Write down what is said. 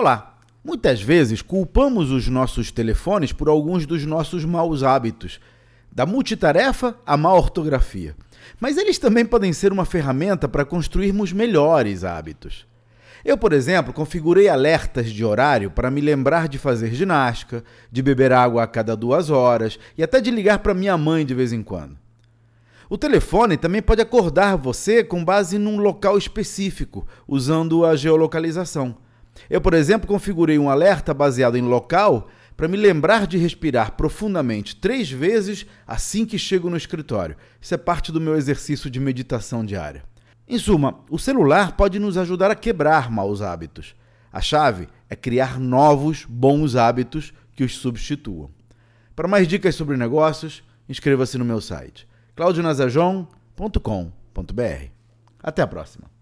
Olá! Muitas vezes culpamos os nossos telefones por alguns dos nossos maus hábitos, da multitarefa à má ortografia. Mas eles também podem ser uma ferramenta para construirmos melhores hábitos. Eu, por exemplo, configurei alertas de horário para me lembrar de fazer ginástica, de beber água a cada duas horas e até de ligar para minha mãe de vez em quando. O telefone também pode acordar você com base num local específico, usando a geolocalização. Eu, por exemplo, configurei um alerta baseado em local para me lembrar de respirar profundamente três vezes assim que chego no escritório. Isso é parte do meu exercício de meditação diária. Em suma, o celular pode nos ajudar a quebrar maus hábitos. A chave é criar novos bons hábitos que os substituam. Para mais dicas sobre negócios, inscreva-se no meu site claudionazajon.com.br. Até a próxima!